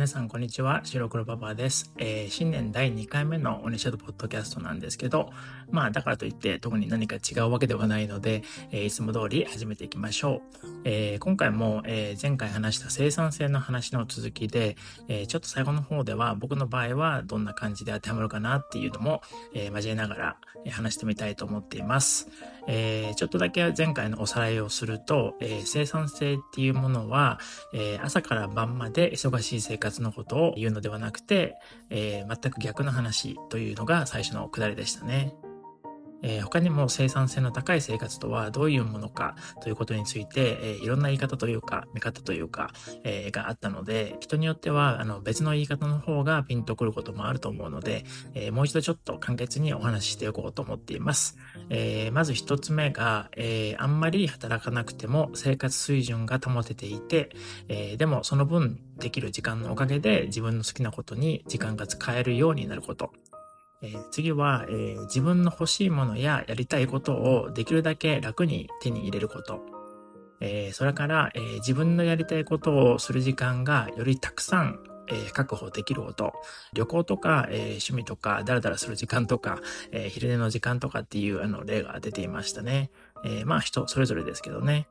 皆さん、こんにちは。白黒パパです。えー、新年第2回目のオニシャドポッドキャストなんですけど、まあ、だからといって特に何か違うわけではないので、えー、いつも通り始めていきましょう。えー、今回も、え前回話した生産性の話の続きで、えちょっと最後の方では僕の場合はどんな感じで当てはまるかなっていうのも、え交えながら話してみたいと思っています。えちょっとだけ前回のおさらいをすると、え生産性っていうものは、え朝から晩まで忙しい生活のことを言うのではなくて、えー、全く逆の話というのが最初のくだりでしたね。えー、他にも生産性の高い生活とはどういうものかということについて、えー、いろんな言い方というか、見方というか、えー、があったので、人によってはあの別の言い方の方がピンとくることもあると思うので、えもう一度ちょっと簡潔にお話ししておこうと思っています。えまず一つ目が、えあんまり働かなくても生活水準が保てていて、えでもその分できる時間のおかげで自分の好きなことに時間が使えるようになること。えー、次は、えー、自分の欲しいものややりたいことをできるだけ楽に手に入れること。えー、それから、え自分のやりたいことをする時間がよりたくさんえ確保できること。旅行とか、えー、趣味とか、だらだらする時間とか、えー、昼寝の時間とかっていうあの例が出ていましたね。えー、まあ人それぞれですけどね。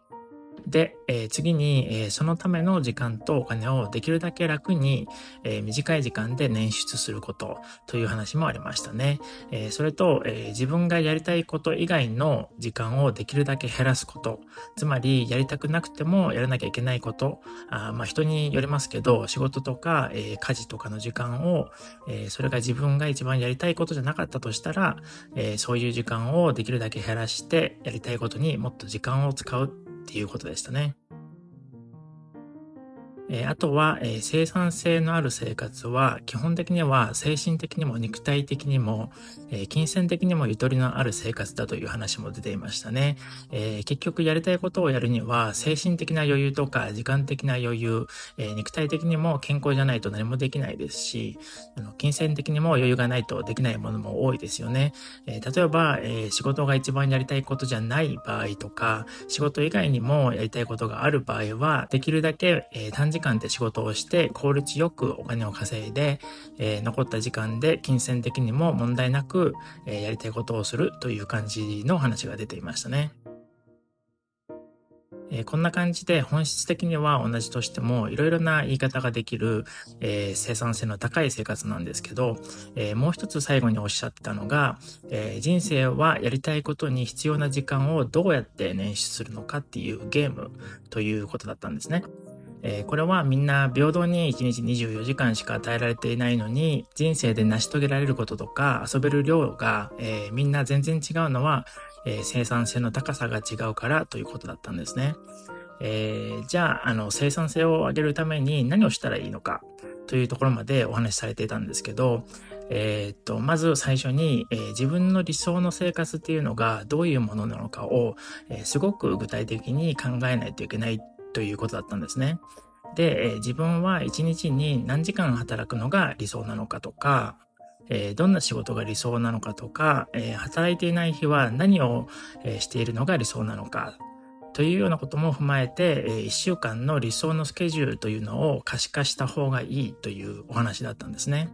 で、えー、次に、えー、そのための時間とお金をできるだけ楽に、えー、短い時間で捻出することという話もありましたね。えそれと、え自分がやりたいこと以外の時間をできるだけ減らすこと。つまり、やりたくなくてもやらなきゃいけないこと。あまあ、人によりますけど、仕事とか、え家事とかの時間を、えそれが自分が一番やりたいことじゃなかったとしたら、えそういう時間をできるだけ減らして、やりたいことにもっと時間を使うっていうことでしたね。えあとは、え生産性のある生活は基本的には精神的にも肉体的にも、え金銭的にもゆとりのある生活だという話も出ていましたね、え結局やりたいことをやるには精神的な余裕とか時間的な余裕、え肉体的にも健康じゃないと何もできないですしあの金銭的にも余裕がないとできないものも多いですよね、え例えば、え仕事が一番やりたいことじゃない場合とか仕事以外にもやりたいことがある場合はできるだけ、え短時時間で仕事をして効率よくお金を稼いで、えー、残った時間で金銭的にも問題なく、えー、やりたいことをするという感じの話が出ていましたね。えー、こんな感じで本質的には同じとしてもいろいろな言い方ができる、えー、生産性の高い生活なんですけど、えー、もう一つ最後におっしゃってたのが、え人生はやりたいことに必要な時間をどうやって捻出するのかっていうゲームということだったんですね。えー、これはみんな平等に1日24時間しか与えられていないのに、人生で成し遂げられることとか遊べる量が、えー、みんな全然違うのは、えー、生産性の高さが違うからということだったんですね。えー、じゃあ、あの、生産性を上げるために何をしたらいいのかというところまでお話しされていたんですけど、えー、っと、まず最初に、えー、自分の理想の生活っていうのがどういうものなのかを、えー、すごく具体的に考えないといけないということだったんですね。で、え自分は一日に何時間働くのが理想なのかとか、えどんな仕事が理想なのかとか、え働いていない日は何を、えしているのが理想なのかというようなことも踏まえて、え1週間の理想のスケジュールというのを可視化した方がいいというお話だったんですね。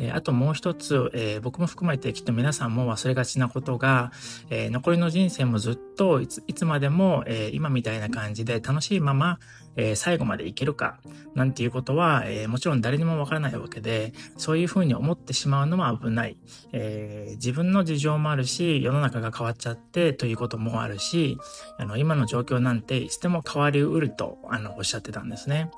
えあともう一つ、えー、僕も含めてきっと皆さんも忘れがちなことが、えー、残りの人生もずっといついつまでも、えー、今みたいな感じで楽しいまま、え最後までいけるか、なんていうことは、えもちろん誰にもわからないわけで、そういうふうに思ってしまうのは危ない。え自分の事情もあるし、世の中が変わっちゃってということもあるし、あの、今の状況なんていつでも変わりうると、あの、おっしゃってたんですね。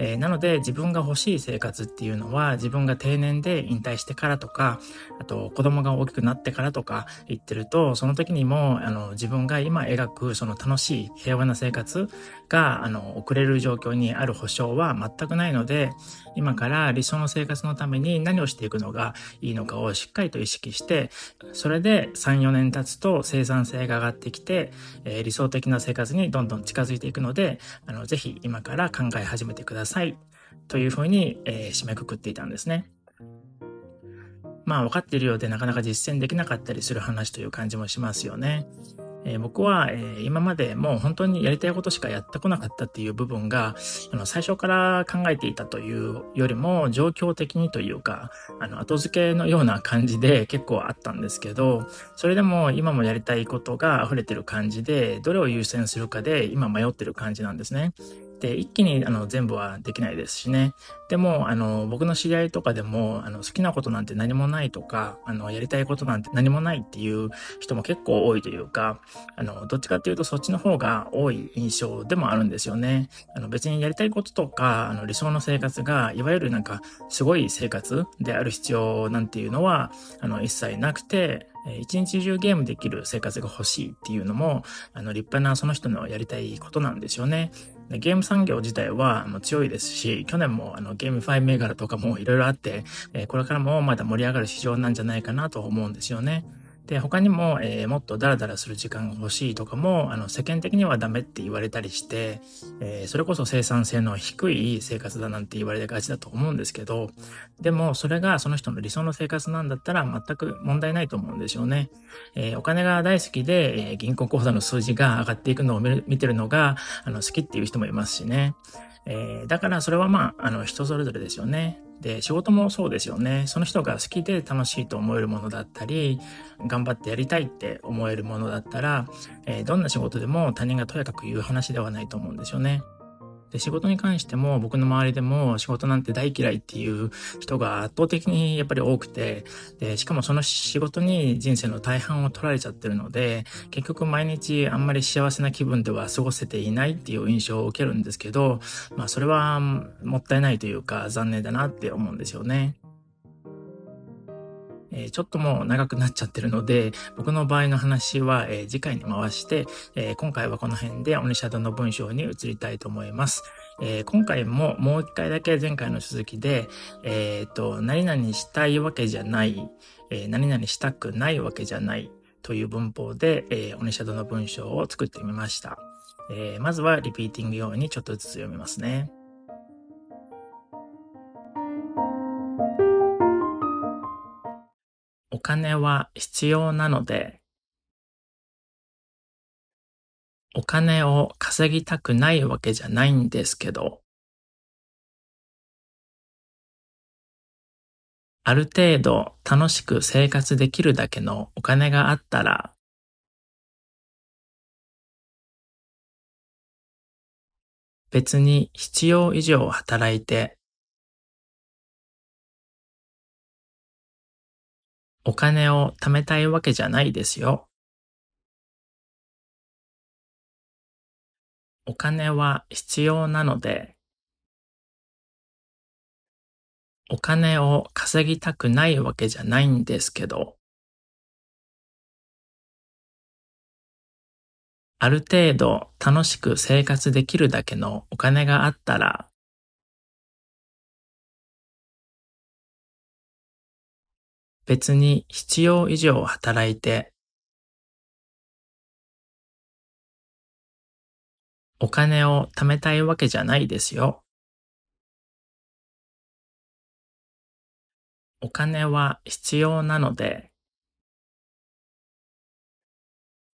えー、なので自分が欲しい生活っていうのは自分が定年で引退してからとか、あと子供が大きくなってからとか言ってると、その時にもあの自分が今描くその楽しい平和な生活があの送れる状況にある保証は全くないので、今から理想の生活のために何をしていくのがいいのかをしっかりと意識して、それで3、4年経つと生産性が上がってきて、えー、理想的な生活にどんどん近づいていくので、あのぜひ今から考え始めてください。さい。というふうに、えー、締めくくっていたんですね。まあ分かっているようでなかなか実践できなかったりする話という感じもしますよね。えー、僕は、えー、今までもう本当にやりたいことしかやってこなかったっていう部分が、あの、最初から考えていたというよりも、状況的にというか、あの、後付けのような感じで結構あったんですけど、それでも今もやりたいことが溢れてる感じで、どれを優先するかで今迷ってる感じなんですね。で、一気にあの全部はできないですしね。でも、あの、僕の知り合いとかでも、あの、好きなことなんて何もないとか、あの、やりたいことなんて何もないっていう人も結構多いというか、あの、どっちかっていうとそっちの方が多い印象でもあるんですよね。あの、別にやりたいこととか、あの、理想の生活が、いわゆるなんか、すごい生活である必要なんていうのは、あの、一切なくて、一日中ゲームできる生活が欲しいっていうのも、あの、立派なその人のやりたいことなんですよね。でゲーム産業自体は強いですし、去年もあのゲームファイ銘柄とかもいろいろあって、えこれからもまだ盛り上がる市場なんじゃないかなと思うんですよね。で、他にも、えー、もっとダラダラする時間が欲しいとかも、あの、世間的にはダメって言われたりして、えー、それこそ生産性の低い生活だなんて言われがちだと思うんですけど、でも、それがその人の理想の生活なんだったら全く問題ないと思うんですよね。えー、お金が大好きで、え銀行口座の数字が上がっていくのを見てるのが、あの、好きっていう人もいますしね。えだからそれはまあ、あの、人それぞれですよね。で、仕事もそうですよね。その人が好きで楽しいと思えるものだったり、頑張ってやりたいって思えるものだったら、えー、どんな仕事でも他人がとやかく言う話ではないと思うんですよね。で、仕事に関しても僕の周りでも仕事なんて大嫌いっていう人が圧倒的にやっぱり多くて、で、しかもその仕事に人生の大半を取られちゃってるので、結局毎日あんまり幸せな気分では過ごせていないっていう印象を受けるんですけど、まあそれはもったいないというか残念だなって思うんですよね。え、ちょっともう長くなっちゃってるので、僕の場合の話は、え、次回に回して、え、今回はこの辺でオニシャドの文章に移りたいと思います。え今回ももう一回だけ前回の続きで、えっ、と、何々したいわけじゃない、え何々したくないわけじゃないという文法で、えオニシャドの文章を作ってみました。えまずはリピーティング用にちょっとずつ読みますね。金は必要なので、お金を稼ぎたくないわけじゃないんですけど、ある程度楽しく生活できるだけのお金があったら、別に必要以上働いてお金を貯めたいわけじゃないですよ。お金は必要なので、お金を稼ぎたくないわけじゃないんですけど、ある程度楽しく生活できるだけのお金があったら、別に必要以上働いて、お金を貯めたいわけじゃないですよ。お金は必要なので、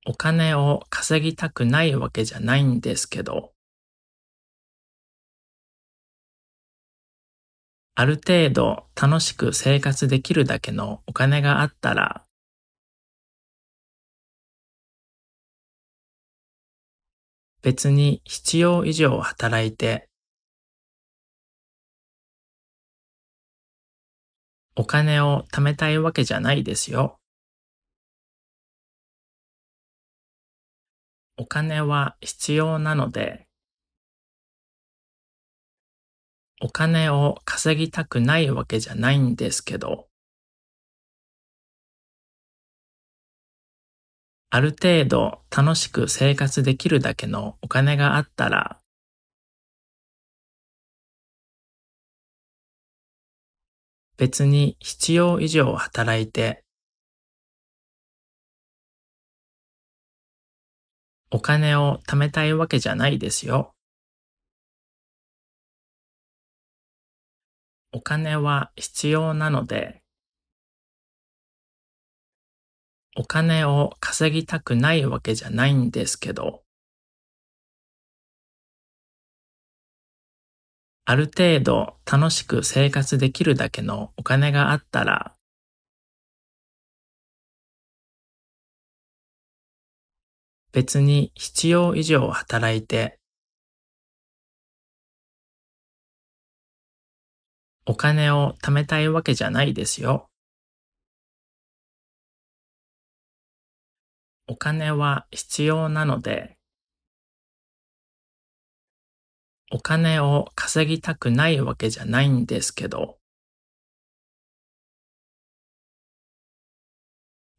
お金を稼ぎたくないわけじゃないんですけど、ある程度楽しく生活できるだけのお金があったら、別に必要以上働いて、お金を貯めたいわけじゃないですよ。お金は必要なので、お金を稼ぎたくないわけじゃないんですけど、ある程度楽しく生活できるだけのお金があったら、別に必要以上働いて、お金を貯めたいわけじゃないですよ。お金は必要なので、お金を稼ぎたくないわけじゃないんですけど、ある程度楽しく生活できるだけのお金があったら、別に必要以上働いて、お金を貯めたいわけじゃないですよ。お金は必要なので、お金を稼ぎたくないわけじゃないんですけど、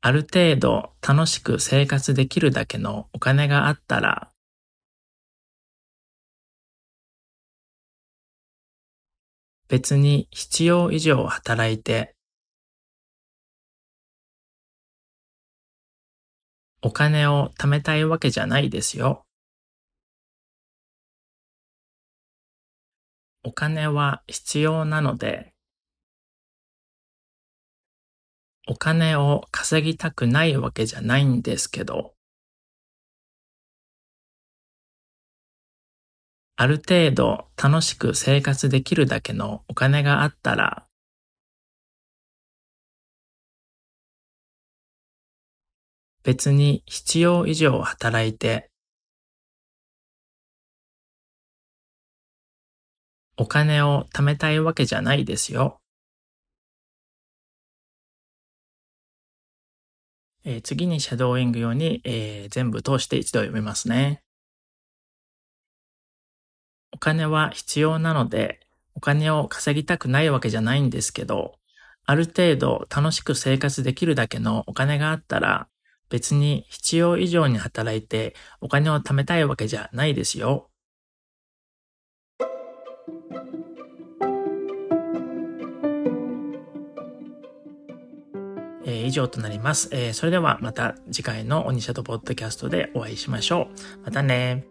ある程度楽しく生活できるだけのお金があったら、別に必要以上働いて、お金を貯めたいわけじゃないですよ。お金は必要なので、お金を稼ぎたくないわけじゃないんですけど、ある程度楽しく生活できるだけのお金があったら、別に必要以上働いて、お金を貯めたいわけじゃないですよ。えー、次にシャドーイング用に、えー、全部通して一度読みますね。お金は必要なので、お金を稼ぎたくないわけじゃないんですけど、ある程度楽しく生活できるだけのお金があったら、別に必要以上に働いてお金を貯めたいわけじゃないですよ。えー、以上となります。えー、それではまた次回のオニシャドポッドキャストでお会いしましょう。またね